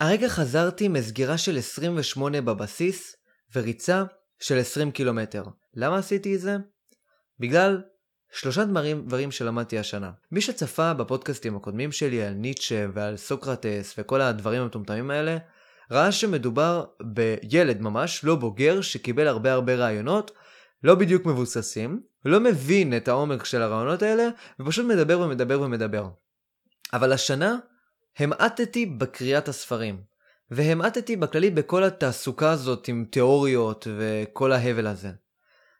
הרגע חזרתי מסגירה של 28 בבסיס וריצה של 20 קילומטר. למה עשיתי את זה? בגלל שלושה דברים, דברים שלמדתי השנה. מי שצפה בפודקאסטים הקודמים שלי על ניטשה ועל סוקרטס וכל הדברים המטומטמים האלה, ראה שמדובר בילד ממש, לא בוגר, שקיבל הרבה הרבה רעיונות, לא בדיוק מבוססים, לא מבין את העומק של הרעיונות האלה, ופשוט מדבר ומדבר ומדבר. אבל השנה המעטתי בקריאת הספרים, והמעטתי בכללי בכל התעסוקה הזאת עם תיאוריות וכל ההבל הזה.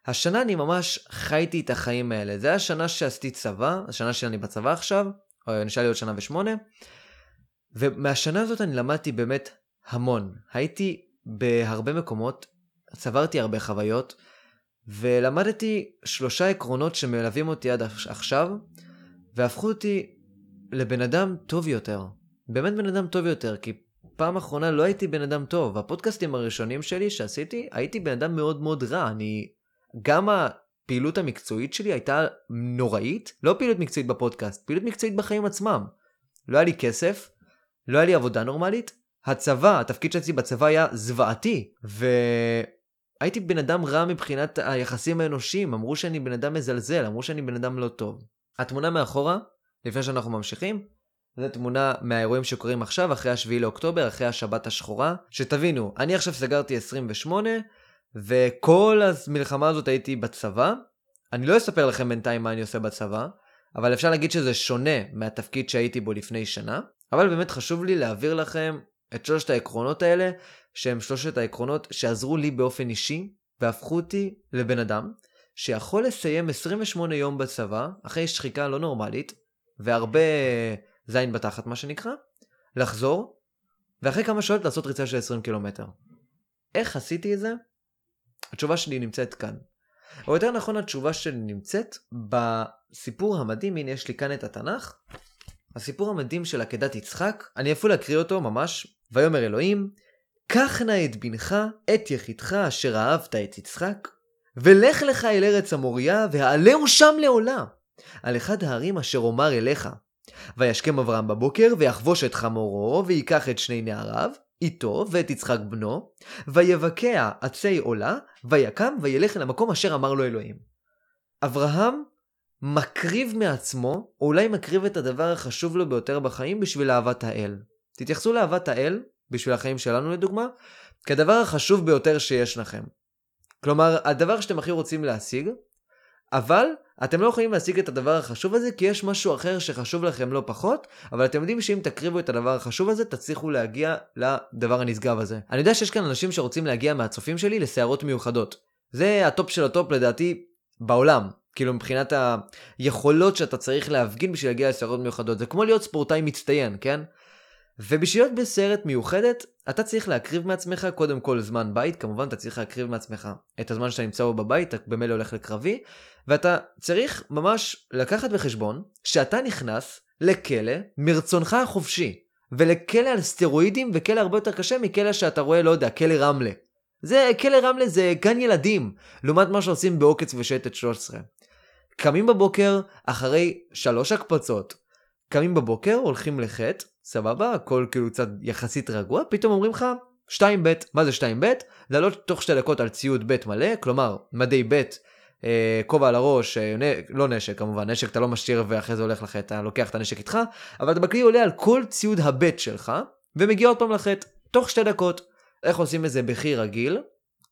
השנה אני ממש חייתי את החיים האלה. זה השנה שעשיתי צבא, השנה שאני בצבא עכשיו, או נשאר לי עוד שנה ושמונה, ומהשנה הזאת אני למדתי באמת המון. הייתי בהרבה מקומות, צברתי הרבה חוויות, ולמדתי שלושה עקרונות שמלווים אותי עד עכשיו, והפכו אותי לבן אדם טוב יותר. באמת בן אדם טוב יותר, כי פעם אחרונה לא הייתי בן אדם טוב. הפודקאסטים הראשונים שלי שעשיתי, הייתי בן אדם מאוד מאוד רע. אני... גם הפעילות המקצועית שלי הייתה נוראית, לא פעילות מקצועית בפודקאסט, פעילות מקצועית בחיים עצמם. לא היה לי כסף, לא היה לי עבודה נורמלית, הצבא, התפקיד שעשיתי בצבא היה זוועתי, והייתי בן אדם רע מבחינת היחסים האנושיים, אמרו שאני בן אדם מזלזל, אמרו שאני בן אדם לא טוב. התמונה מאחורה, לפני שאנחנו ממשיכים, זו תמונה מהאירועים שקורים עכשיו, אחרי השביעי לאוקטובר, אחרי השבת השחורה. שתבינו, אני עכשיו סגרתי 28, וכל המלחמה הזאת הייתי בצבא. אני לא אספר לכם בינתיים מה אני עושה בצבא, אבל אפשר להגיד שזה שונה מהתפקיד שהייתי בו לפני שנה. אבל באמת חשוב לי להעביר לכם את שלושת העקרונות האלה, שהם שלושת העקרונות שעזרו לי באופן אישי, והפכו אותי לבן אדם שיכול לסיים 28 יום בצבא, אחרי שחיקה לא נורמלית, והרבה זין בתחת מה שנקרא, לחזור, ואחרי כמה שעות לעשות ריצה של 20 קילומטר. איך עשיתי את זה? התשובה שלי נמצאת כאן. או יותר נכון התשובה שלי נמצאת בסיפור המדהים, הנה יש לי כאן את התנ"ך, הסיפור המדהים של עקדת יצחק, אני אפילו להקריא אותו ממש, ויאמר אלוהים, קח נא את בנך, את יחידך אשר אהבת את יצחק, ולך לך אל ארץ המוריה, והעלהו שם לעולה, על אחד הערים אשר אומר אליך. וישכם אברהם בבוקר, ויחבוש את חמורו, ויקח את שני נעריו, איתו ואת יצחק בנו, ויבקע עצי עולה, ויקם וילך אל המקום אשר אמר לו אלוהים. אברהם מקריב מעצמו, או אולי מקריב את הדבר החשוב לו ביותר בחיים בשביל אהבת האל. תתייחסו לאהבת האל, בשביל החיים שלנו לדוגמה, כדבר החשוב ביותר שיש לכם. כלומר, הדבר שאתם הכי רוצים להשיג, אבל אתם לא יכולים להשיג את הדבר החשוב הזה כי יש משהו אחר שחשוב לכם לא פחות, אבל אתם יודעים שאם תקריבו את הדבר החשוב הזה, תצליחו להגיע לדבר הנשגב הזה. אני יודע שיש כאן אנשים שרוצים להגיע מהצופים שלי לסיירות מיוחדות. זה הטופ של הטופ לדעתי בעולם. כאילו מבחינת היכולות שאתה צריך להפגין בשביל להגיע לסיירות מיוחדות. זה כמו להיות ספורטאי מצטיין, כן? ובשביל להיות בסרט מיוחדת, אתה צריך להקריב מעצמך קודם כל זמן בית, כמובן אתה צריך להקריב מעצמך את הזמן שאתה נמצא בו בבית, אתה במילא הולך לקרבי, ואתה צריך ממש לקחת בחשבון שאתה נכנס לכלא מרצונך החופשי, ולכלא על סטרואידים וכלא הרבה יותר קשה מכלא שאתה רואה, לא יודע, כלא רמלה. זה, כלא רמלה זה גן ילדים, לעומת מה שעושים בעוקץ ושייטת 13. קמים בבוקר אחרי שלוש הקפצות, קמים בבוקר, הולכים לחטא, סבבה, הכל כאילו קצת יחסית רגוע, פתאום אומרים לך 2 ב', מה זה 2 ב'? לעלות תוך שתי דקות על ציוד ב' מלא, כלומר, מדי ב', כובע על הראש, אה. לא נשק כמובן, נשק אתה לא משאיר ואחרי זה הולך לחטא, אתה לוקח את הנשק איתך, אבל אתה בכלי עולה על כל ציוד הב' שלך, ומגיע עוד פעם לחטא, תוך שתי דקות. איך עושים את זה בחי"ר רגיל?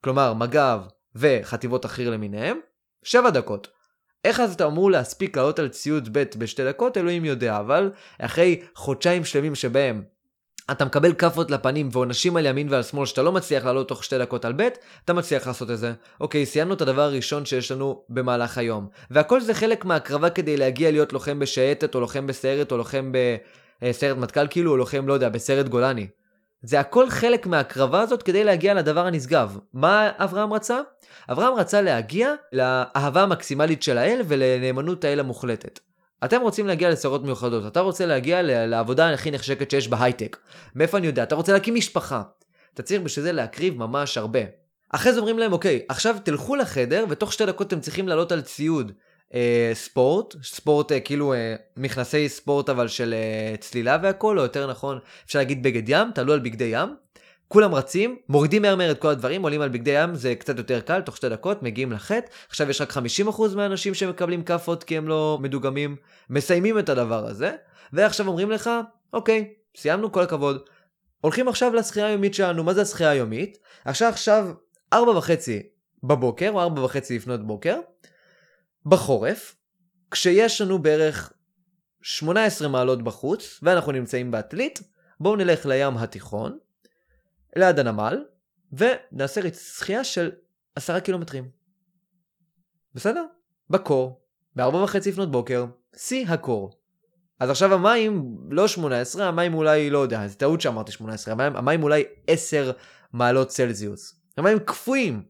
כלומר, מג"ב וחטיבות החי"ר למיניהם, 7 דקות. איך אז אתה אמור להספיק לעלות על ציוד ב' בשתי דקות, אלוהים יודע, אבל אחרי חודשיים שלמים שבהם אתה מקבל כאפות לפנים ועונשים על ימין ועל שמאל שאתה לא מצליח לעלות תוך שתי דקות על ב', אתה מצליח לעשות את זה. אוקיי, סיימנו את הדבר הראשון שיש לנו במהלך היום. והכל זה חלק מהקרבה כדי להגיע להיות לוחם בשייטת, או לוחם בסיירת, או לוחם בסיירת מטכ"ל כאילו, או לוחם, לא יודע, בסיירת גולני. זה הכל חלק מהקרבה הזאת כדי להגיע לדבר הנשגב. מה אברהם רצה? אברהם רצה להגיע לאהבה המקסימלית של האל ולנאמנות האל המוחלטת. אתם רוצים להגיע לסערות מיוחדות, אתה רוצה להגיע לעבודה הכי נחשקת שיש בהייטק. מאיפה אני יודע? אתה רוצה להקים משפחה. אתה צריך בשביל זה להקריב ממש הרבה. אחרי זה אומרים להם, אוקיי, עכשיו תלכו לחדר, ותוך שתי דקות אתם צריכים לעלות על ציוד אה, ספורט, ספורט אה, כאילו אה, מכנסי ספורט אבל של אה, צלילה והכל, או יותר נכון, אפשר להגיד בגד ים, תעלו על בגדי ים. כולם רצים, מורידים מהר מהר את כל הדברים, עולים על בגדי ים, זה קצת יותר קל, תוך שתי דקות, מגיעים לחטא. עכשיו יש רק 50% מהאנשים שמקבלים כאפות כי הם לא מדוגמים, מסיימים את הדבר הזה, ועכשיו אומרים לך, אוקיי, סיימנו, כל הכבוד. הולכים עכשיו לשחייה היומית שלנו, מה זה השחייה היומית? עכשיו עכשיו, 4 וחצי בבוקר, או 4 וחצי לפנות בוקר, בחורף, כשיש לנו בערך 18 מעלות בחוץ, ואנחנו נמצאים בעתלית, בואו נלך לים התיכון, ליד הנמל, ונעשה שחייה של 10 קילומטרים. בסדר? בקור, ב-4 וחצי לפנות בוקר, שיא הקור. אז עכשיו המים לא 18, המים אולי, לא יודע, זה טעות שאמרתי 18, המים, המים אולי 10 מעלות צלזיוס. המים קפואים.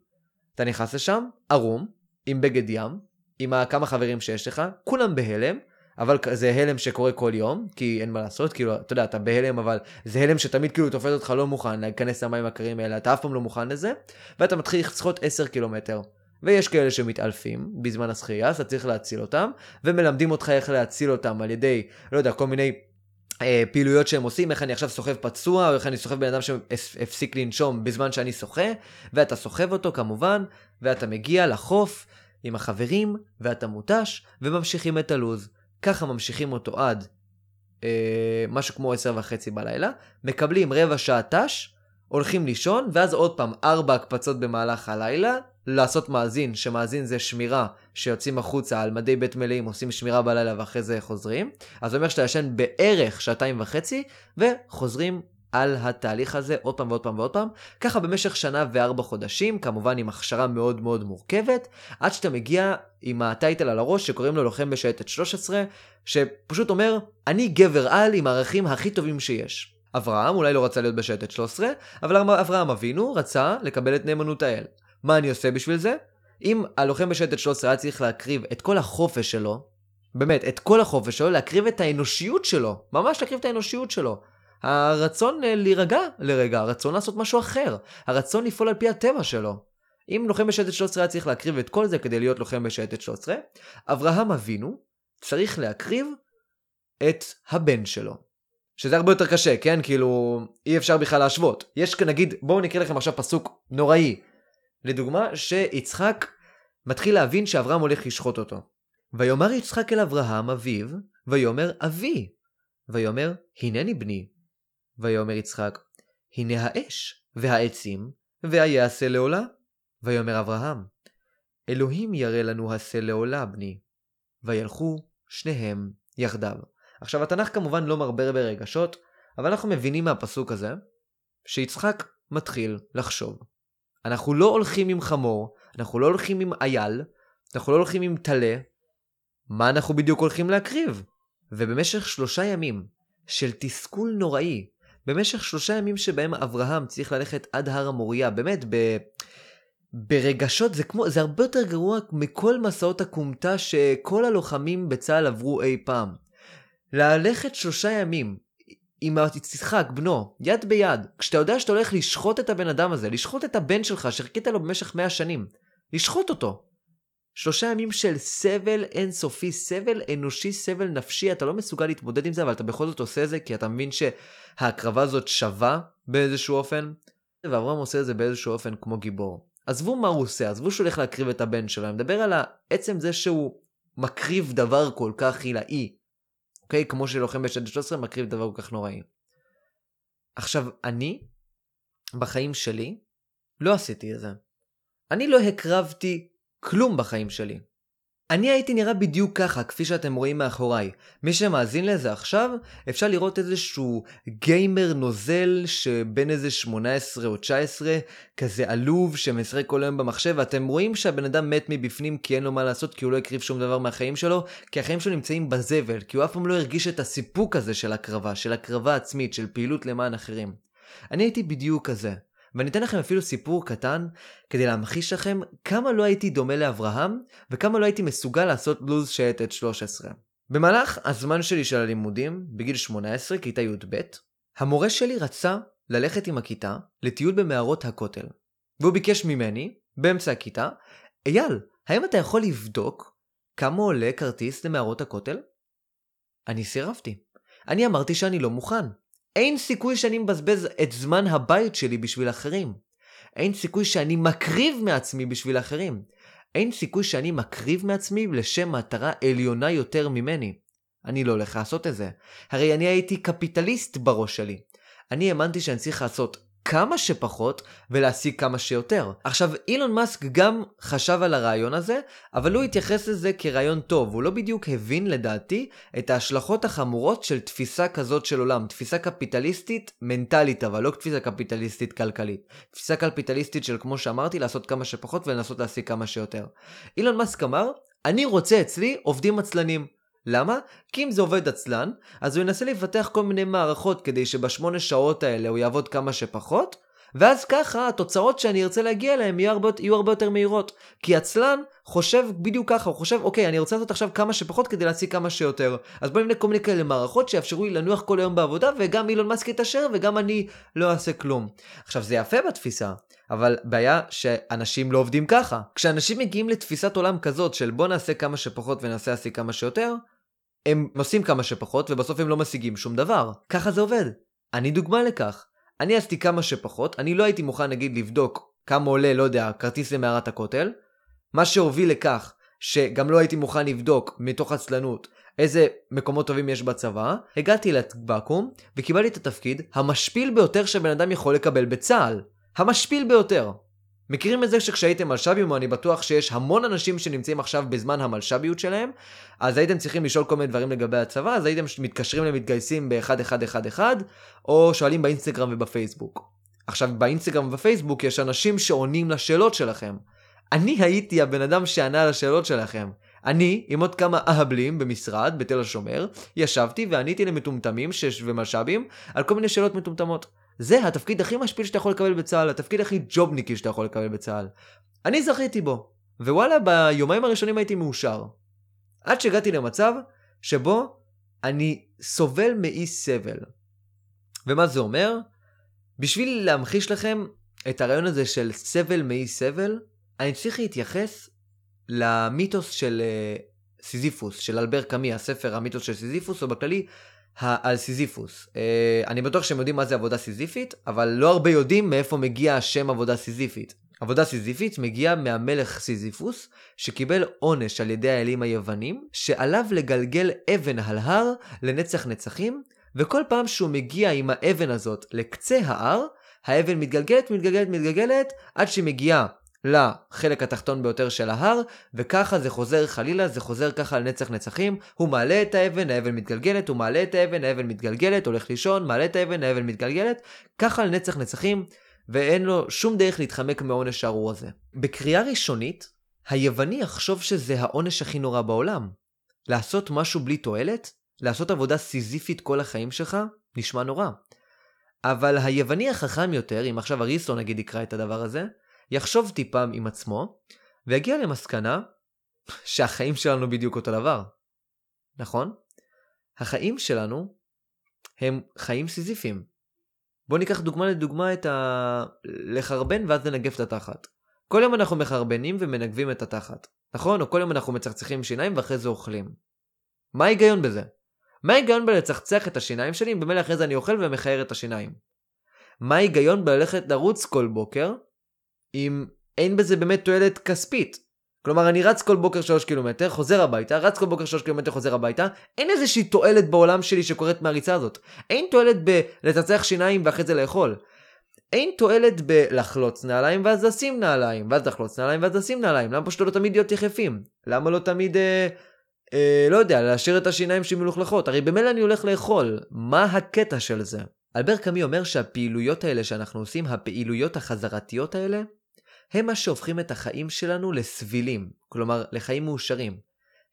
אתה נכנס לשם, ערום, עם בגד ים, עם כמה חברים שיש לך, כולם בהלם, אבל זה הלם שקורה כל יום, כי אין מה לעשות, כאילו, אתה יודע, אתה בהלם, אבל זה הלם שתמיד כאילו תופס אותך לא מוכן להיכנס למים הקרים האלה, אתה אף פעם לא מוכן לזה, ואתה מתחיל לשחות 10 קילומטר. ויש כאלה שמתעלפים בזמן השחייה, אז אתה צריך להציל אותם, ומלמדים אותך איך להציל אותם על ידי, לא יודע, כל מיני אה, פעילויות שהם עושים, איך אני עכשיו סוחב פצוע, או איך אני סוחב בן אדם שהפסיק לנשום בזמן שאני שוחה, ואתה סוחב אותו כמובן, ואתה מגיע לחוף עם החברים, ואתה מותש, וממשיכים את הלוז. ככה ממשיכים אותו עד אה, משהו כמו עשר וחצי בלילה, מקבלים רבע שעה ת"ש, הולכים לישון, ואז עוד פעם ארבע הקפצות במהלך הלילה, לעשות מאזין, שמאזין זה שמירה, שיוצאים החוצה על מדי בית מלאים, עושים שמירה בלילה ואחרי זה חוזרים. אז זה אומר שאתה ישן בערך שעתיים וחצי, וחוזרים על התהליך הזה עוד פעם ועוד פעם ועוד פעם, ככה במשך שנה וארבע חודשים, כמובן עם הכשרה מאוד מאוד מורכבת, עד שאתה מגיע עם הטייטל על הראש שקוראים לו לוחם בשייטת 13, שפשוט אומר, אני גבר על עם הערכים הכי טובים שיש. אברהם אולי לא רצה להיות בשייטת 13, אבל אברהם אבינו רצה לקבל את נאמנות האל. מה אני עושה בשביל זה? אם הלוחם בשייטת 13 היה צריך להקריב את כל החופש שלו, באמת, את כל החופש שלו, להקריב את האנושיות שלו, ממש להקריב את האנושיות שלו. הרצון אה, להירגע לרגע, הרצון לעשות משהו אחר, הרצון לפעול על פי הטבע שלו. אם לוחם בשייטת 13 היה צריך להקריב את כל זה כדי להיות לוחם בשייטת 13, אברהם אבינו צריך להקריב את הבן שלו. שזה הרבה יותר קשה, כן? כאילו, אי אפשר בכלל להשוות. יש נגיד, בואו נקרא לכם עכשיו פסוק נוראי. לדוגמה, שיצחק מתחיל להבין שאברהם הולך לשחוט אותו. ויאמר יצחק אל אברהם אביו, ויאמר אבי. ויאמר הנני בני. ויאמר יצחק, הנה האש, והעצים, והיעשה לעולה. ויאמר אברהם, אלוהים ירא לנו השה לעולה, בני. וילכו שניהם יחדיו. עכשיו, התנ"ך כמובן לא מרבה ברגשות, אבל אנחנו מבינים מהפסוק הזה, שיצחק מתחיל לחשוב. אנחנו לא הולכים עם חמור, אנחנו לא הולכים עם אייל, אנחנו לא הולכים עם טלה, מה אנחנו בדיוק הולכים להקריב? ובמשך שלושה ימים של תסכול נוראי, במשך שלושה ימים שבהם אברהם צריך ללכת עד הר המוריה, באמת, ב... ברגשות זה כמו, זה הרבה יותר גרוע מכל מסעות הכומתה שכל הלוחמים בצה"ל עברו אי פעם. ללכת שלושה ימים עם יצחק, בנו, יד ביד, כשאתה יודע שאתה הולך לשחוט את הבן אדם הזה, לשחוט את הבן שלך שחיכית לו במשך מאה שנים, לשחוט אותו. שלושה ימים של סבל אינסופי, סבל אנושי, סבל נפשי, אתה לא מסוגל להתמודד עם זה, אבל אתה בכל זאת עושה זה, כי אתה מבין שההקרבה הזאת שווה באיזשהו אופן, ואברהם עושה את זה באיזשהו אופן כמו גיבור. עזבו מה הוא עושה, עזבו שהוא הולך להקריב את הבן שלו, אני מדבר על עצם זה שהוא מקריב דבר כל כך עילאי, אוקיי? כמו שלוחם בשד 13 מקריב דבר כל כך נוראי. עכשיו, אני, בחיים שלי, לא עשיתי את זה. אני לא הקרבתי כלום בחיים שלי. אני הייתי נראה בדיוק ככה, כפי שאתם רואים מאחוריי. מי שמאזין לזה עכשיו, אפשר לראות איזשהו גיימר נוזל שבין איזה 18 או 19, כזה עלוב שמשחק כל היום במחשב, ואתם רואים שהבן אדם מת מבפנים כי אין לו מה לעשות, כי הוא לא הקריב שום דבר מהחיים שלו, כי החיים שלו נמצאים בזבל, כי הוא אף פעם לא הרגיש את הסיפוק הזה של הקרבה, של הקרבה עצמית, של פעילות למען אחרים. אני הייתי בדיוק כזה. ואני אתן לכם אפילו סיפור קטן כדי להמחיש לכם כמה לא הייתי דומה לאברהם וכמה לא הייתי מסוגל לעשות לוז שייטת 13. במהלך הזמן שלי של הלימודים, בגיל 18, כיתה י"ב, המורה שלי רצה ללכת עם הכיתה לטיול במערות הכותל. והוא ביקש ממני, באמצע הכיתה, אייל, האם אתה יכול לבדוק כמה עולה כרטיס למערות הכותל? אני סירבתי. אני אמרתי שאני לא מוכן. אין סיכוי שאני מבזבז את זמן הבית שלי בשביל אחרים. אין סיכוי שאני מקריב מעצמי בשביל אחרים. אין סיכוי שאני מקריב מעצמי לשם מטרה עליונה יותר ממני. אני לא הולך לעשות את זה. הרי אני הייתי קפיטליסט בראש שלי. אני האמנתי שאני צריך לעשות כמה שפחות ולהשיג כמה שיותר. עכשיו, אילון מאסק גם חשב על הרעיון הזה, אבל הוא התייחס לזה כרעיון טוב. הוא לא בדיוק הבין, לדעתי, את ההשלכות החמורות של תפיסה כזאת של עולם. תפיסה קפיטליסטית מנטלית, אבל לא תפיסה קפיטליסטית כלכלית. תפיסה קפיטליסטית של, כמו שאמרתי, לעשות כמה שפחות ולנסות להשיג כמה שיותר. אילון מאסק אמר, אני רוצה אצלי עובדים עצלנים. למה? כי אם זה עובד עצלן, אז הוא ינסה לפתח כל מיני מערכות כדי שבשמונה שעות האלה הוא יעבוד כמה שפחות, ואז ככה התוצאות שאני ארצה להגיע אליהן יהיו הרבה, יהיו הרבה יותר מהירות. כי עצלן חושב בדיוק ככה, הוא חושב, אוקיי, אני רוצה לעשות עכשיו כמה שפחות כדי להשיג כמה שיותר. אז בוא נבנה כל מיני כאלה מערכות שיאפשרו לי לנוח כל היום בעבודה, וגם אילון מאסק יתעשר, וגם אני לא אעשה כלום. עכשיו, זה יפה בתפיסה, אבל בעיה שאנשים לא עובדים ככה. כשאנשים מגיעים לתפיסת עולם כזאת של בוא נעשה כמה שפחות ונעשה להשיג כמה שיותר, הם עושים כמה שפחות ובסוף הם לא משיגים שום דבר. ככה זה עובד. אני דוגמה לכך. אני עשיתי כמה שפחות, אני לא הייתי מוכן נגיד לבדוק כמה עולה, לא יודע, כרטיס למערת הכותל, מה שהוביל לכך שגם לא הייתי מוכן לבדוק מתוך עצלנות איזה מקומות טובים יש בצבא, הגעתי לבקו"ם וקיבלתי את התפקיד המשפיל ביותר שבן אדם יכול לקבל בצה"ל. המשפיל ביותר. מכירים את זה שכשהייתם מלש"בים, או אני בטוח שיש המון אנשים שנמצאים עכשיו בזמן המלש"ביות שלהם, אז הייתם צריכים לשאול כל מיני דברים לגבי הצבא, אז הייתם מתקשרים למתגייסים ב-1111, או שואלים באינסטגרם ובפייסבוק. עכשיו, באינסטגרם ובפייסבוק יש אנשים שעונים לשאלות שלכם. אני הייתי הבן אדם שענה לשאלות שלכם. אני, עם עוד כמה אהבלים במשרד, בתל השומר, ישבתי ועניתי למטומטמים ומלש"בים על כל מיני שאלות מטומטמות. זה התפקיד הכי משפיל שאתה יכול לקבל בצה"ל, התפקיד הכי ג'ובניקי שאתה יכול לקבל בצה"ל. אני זכיתי בו, ווואלה, ביומיים הראשונים הייתי מאושר. עד שהגעתי למצב שבו אני סובל מאי סבל. ומה זה אומר? בשביל להמחיש לכם את הרעיון הזה של סבל מאי סבל, אני צריך להתייחס למיתוס של אה, סיזיפוס, של אלבר קמי, הספר המיתוס של סיזיפוס, או בכללי על סיזיפוס. אה, אני בטוח שכולם יודעים מה זה עבודה סיזיפית, אבל לא הרבה יודעים מאיפה מגיע השם עבודה סיזיפית. עבודה סיזיפית מגיעה מהמלך סיזיפוס, שקיבל עונש על ידי האלים היוונים, שעליו לגלגל אבן על הר לנצח נצחים, וכל פעם שהוא מגיע עם האבן הזאת לקצה ההר, האבן מתגלגלת, מתגלגלת, מתגלגלת, עד שהיא מגיעה לחלק התחתון ביותר של ההר, וככה זה חוזר חלילה, זה חוזר ככה לנצח נצחים, הוא מעלה את האבן, האבן מתגלגלת, הוא מעלה את האבן, האבן מתגלגלת, הולך לישון, מעלה את האבן, האבן מתגלגלת, ככה לנצח נצחים, ואין לו שום דרך להתחמק מהעונש הארור הזה. בקריאה ראשונית, היווני יחשוב שזה העונש הכי נורא בעולם. לעשות משהו בלי תועלת, לעשות עבודה סיזיפית כל החיים שלך, נשמע נורא. אבל היווני החכם יותר, אם עכשיו אריסטו נגיד יקרא את הדבר הזה, יחשוב טיפה עם עצמו, ויגיע למסקנה שהחיים שלנו בדיוק אותו דבר. נכון? החיים שלנו הם חיים סיזיפיים. בואו ניקח דוגמה לדוגמה את ה... לחרבן ואז לנגף את התחת. כל יום אנחנו מחרבנים ומנגבים את התחת, נכון? או כל יום אנחנו מצחצחים שיניים ואחרי זה אוכלים. מה ההיגיון בזה? מה ההיגיון בלצחצח את השיניים שלי אם במילא אחרי זה אני אוכל ומכער את השיניים? מה ההיגיון בללכת לרוץ כל בוקר אם אין בזה באמת תועלת כספית. כלומר, אני רץ כל בוקר 3 קילומטר, חוזר הביתה, רץ כל בוקר 3 קילומטר, חוזר הביתה, אין איזושהי תועלת בעולם שלי שקורית מהריצה הזאת. אין תועלת בלצצח שיניים ואחרי זה לאכול. אין תועלת בלחלוץ נעליים ואז לשים נעליים, ואז לחלוץ נעליים ואז לשים נעליים. למה פשוט לא תמיד להיות יחפים? למה לא תמיד, אה, אה, לא יודע, להשאיר את השיניים שלי מלוכלכות? הרי במילא אני הולך לאכול. מה הקטע של זה? אלבר קמי אומר שהפעילויות האלה שאנחנו עושים, הפעילויות החזרתיות האלה, הם מה שהופכים את החיים שלנו לסבילים, כלומר לחיים מאושרים.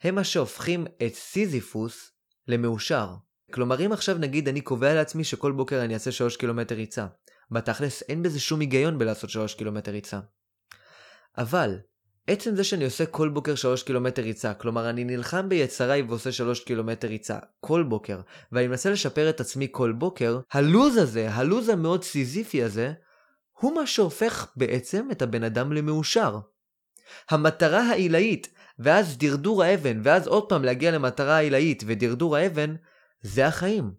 הם מה שהופכים את סיזיפוס למאושר. כלומר אם עכשיו נגיד אני קובע לעצמי שכל בוקר אני אעשה 3 קילומטר ריצה, בתכלס אין בזה שום היגיון בלעשות 3 קילומטר ריצה. אבל עצם זה שאני עושה כל בוקר 3 קילומטר ריצה, כלומר אני נלחם ביצריי ועושה 3 קילומטר ריצה כל בוקר, ואני מנסה לשפר את עצמי כל בוקר, הלוז הזה, הלוז המאוד סיזיפי הזה, הוא מה שהופך בעצם את הבן אדם למאושר. המטרה העילאית, ואז דרדור האבן, ואז עוד פעם להגיע למטרה העילאית ודרדור האבן, זה החיים.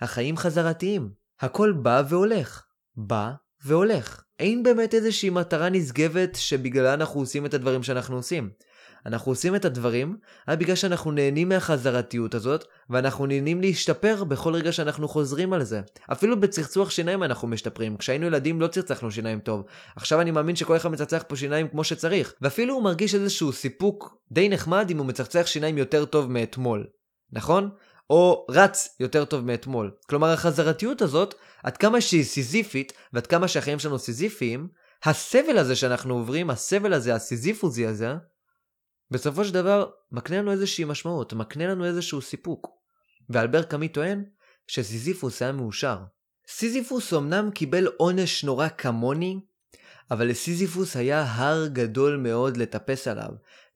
החיים חזרתיים. הכל בא והולך. בא והולך. אין באמת איזושהי מטרה נשגבת שבגללה אנחנו עושים את הדברים שאנחנו עושים. אנחנו עושים את הדברים רק בגלל שאנחנו נהנים מהחזרתיות הזאת, ואנחנו נהנים להשתפר בכל רגע שאנחנו חוזרים על זה. אפילו בצחצוח שיניים אנחנו משתפרים. כשהיינו ילדים לא צחצחנו שיניים טוב. עכשיו אני מאמין שכל אחד מצחצח פה שיניים כמו שצריך. ואפילו הוא מרגיש איזשהו סיפוק די נחמד אם הוא מצחצח שיניים יותר טוב מאתמול. נכון? או רץ יותר טוב מאתמול. כלומר החזרתיות הזאת, עד כמה שהיא סיזיפית, ועד כמה שהחיים שלנו סיזיפיים, הסבל הזה שאנחנו עוברים, הסבל הזה, הסיזיפוזי הזה, בסופו של דבר מקנה לנו איזושהי משמעות, מקנה לנו איזשהו סיפוק. ואלבר קאמי טוען שסיזיפוס היה מאושר. סיזיפוס אמנם קיבל עונש נורא כמוני, אבל לסיזיפוס היה הר גדול מאוד לטפס עליו.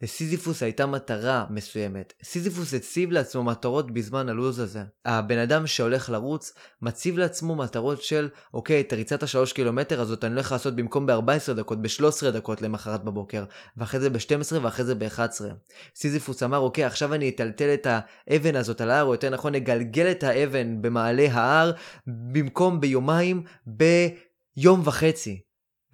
לסיזיפוס הייתה מטרה מסוימת. סיזיפוס הציב לעצמו מטרות בזמן הלו"ז הזה. הבן אדם שהולך לרוץ, מציב לעצמו מטרות של, אוקיי, את הריצת השלוש קילומטר הזאת אני הולך לעשות במקום ב-14 דקות, ב-13 דקות למחרת בבוקר, ואחרי זה ב-12 ואחרי זה ב-11. סיזיפוס אמר, אוקיי, עכשיו אני אטלטל את האבן הזאת על ההר, או יותר נכון, אגלגל את האבן במעלה ההר, במקום ביומיים, ביום וחצי.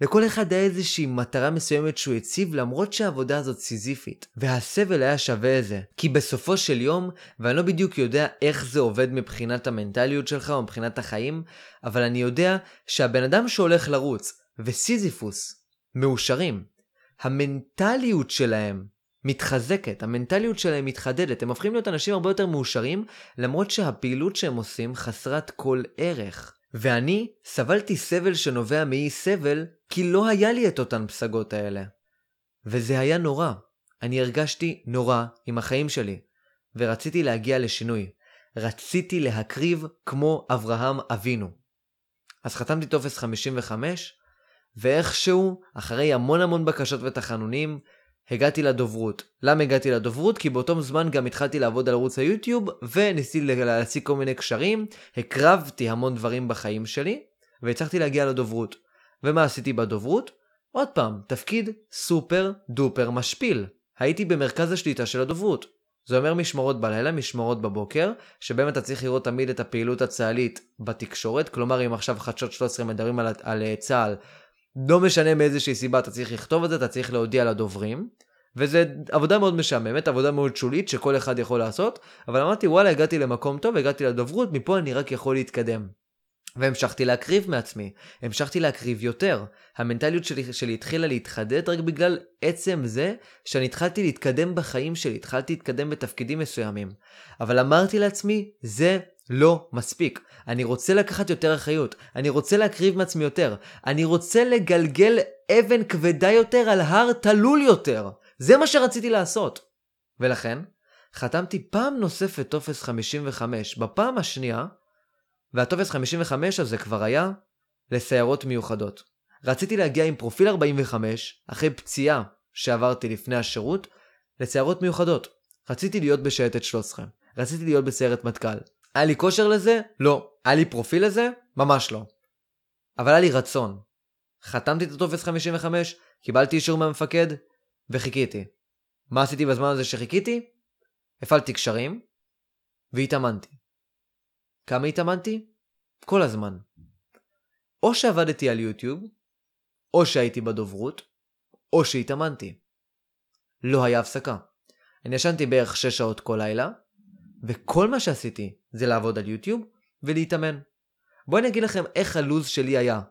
לכל אחד היה איזושהי מטרה מסוימת שהוא הציב למרות שהעבודה הזאת סיזיפית. והסבל היה שווה את זה. כי בסופו של יום, ואני לא בדיוק יודע איך זה עובד מבחינת המנטליות שלך או מבחינת החיים, אבל אני יודע שהבן אדם שהולך לרוץ וסיזיפוס מאושרים, המנטליות שלהם מתחזקת, המנטליות שלהם מתחדדת, הם הופכים להיות אנשים הרבה יותר מאושרים, למרות שהפעילות שהם עושים חסרת כל ערך. ואני סבלתי סבל שנובע מאי סבל, כי לא היה לי את אותן פסגות האלה. וזה היה נורא. אני הרגשתי נורא עם החיים שלי, ורציתי להגיע לשינוי. רציתי להקריב כמו אברהם אבינו. אז חתמתי טופס 55, ואיכשהו, אחרי המון המון בקשות ותחנונים, הגעתי לדוברות. למה הגעתי לדוברות? כי באותו זמן גם התחלתי לעבוד על ערוץ היוטיוב, וניסיתי להשיג כל מיני קשרים, הקרבתי המון דברים בחיים שלי, והצלחתי להגיע לדוברות. ומה עשיתי בדוברות? עוד פעם, תפקיד סופר דופר משפיל. הייתי במרכז השליטה של הדוברות. זה אומר משמרות בלילה, משמרות בבוקר, שבהם אתה צריך לראות תמיד את הפעילות הצה"לית בתקשורת, כלומר אם עכשיו חדשות 13 מדברים על, על אה, צה"ל, לא משנה מאיזושהי סיבה אתה צריך לכתוב את זה, אתה צריך להודיע לדוברים. וזה עבודה מאוד משעממת, עבודה מאוד שולית שכל אחד יכול לעשות, אבל אמרתי וואלה הגעתי למקום טוב, הגעתי לדוברות, מפה אני רק יכול להתקדם. והמשכתי להקריב מעצמי, המשכתי להקריב יותר. המנטליות שלי, שלי התחילה להתחדד רק בגלל עצם זה שאני התחלתי להתקדם בחיים שלי, התחלתי להתקדם בתפקידים מסוימים. אבל אמרתי לעצמי, זה לא מספיק. אני רוצה לקחת יותר אחריות, אני רוצה להקריב מעצמי יותר, אני רוצה לגלגל אבן כבדה יותר על הר תלול יותר. זה מה שרציתי לעשות. ולכן, חתמתי פעם נוספת טופס 55, בפעם השנייה, והטופס 55 הזה כבר היה לסיירות מיוחדות. רציתי להגיע עם פרופיל 45, אחרי פציעה שעברתי לפני השירות, לסיירות מיוחדות. רציתי להיות בשייטת 13. רציתי להיות בסיירת מטכ"ל. היה לי כושר לזה? לא. היה לי פרופיל לזה? ממש לא. אבל היה לי רצון. חתמתי את הטופס 55, קיבלתי אישור מהמפקד, וחיכיתי. מה עשיתי בזמן הזה שחיכיתי? הפעלתי קשרים, והתאמנתי. כמה התאמנתי? כל הזמן. או שעבדתי על יוטיוב, או שהייתי בדוברות, או שהתאמנתי. לא היה הפסקה. אני ישנתי בערך 6 שעות כל לילה, וכל מה שעשיתי זה לעבוד על יוטיוב ולהתאמן. בואו אני אגיד לכם איך הלוז שלי היה.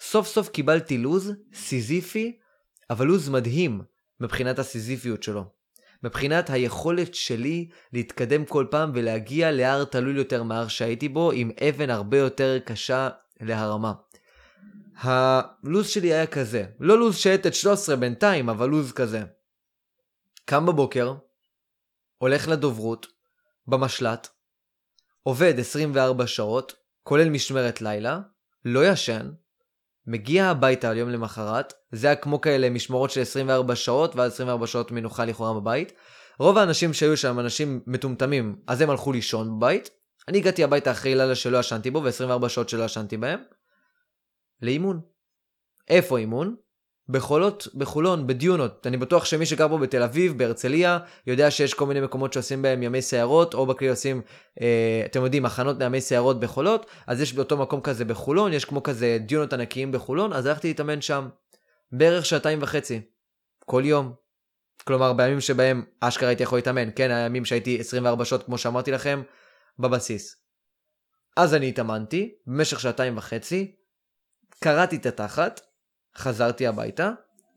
סוף סוף קיבלתי לוז סיזיפי, אבל לוז מדהים מבחינת הסיזיפיות שלו. מבחינת היכולת שלי להתקדם כל פעם ולהגיע להר תלול יותר מהר שהייתי בו עם אבן הרבה יותר קשה להרמה. הלו"ז שלי היה כזה, לא לו"ז שייטת 13 בינתיים, אבל לו"ז כזה. קם בבוקר, הולך לדוברות, במשל"ט, עובד 24 שעות, כולל משמרת לילה, לא ישן, מגיע הביתה על יום למחרת, זה היה כמו כאלה משמרות של 24 שעות, ואז 24 שעות מנוחה לכאורה בבית. רוב האנשים שהיו שם אנשים מטומטמים, אז הם הלכו לישון בבית. אני הגעתי הביתה אחרי לילה שלא ישנתי בו, ו-24 שעות שלא ישנתי בהם. לאימון. איפה אימון? בחולות, בחולון, בדיונות. אני בטוח שמי שגר פה בתל אביב, בהרצליה, יודע שיש כל מיני מקומות שעושים בהם ימי סיירות, או בכלי עושים, אה, אתם יודעים, הכנות לימי סיירות בחולות, אז יש באותו מקום כזה בחולון, יש כמו כזה דיונות ענקיים בחולון, אז הלכתי להתאמן שם. בערך שעתיים וחצי. כל יום. כלומר, בימים שבהם אשכרה הייתי יכול להתאמן, כן, הימים שהייתי 24 שעות, כמו שאמרתי לכם, בבסיס. אז אני התאמנתי במשך שעתיים וחצי, קראתי את התחת, חזרתי הביתה,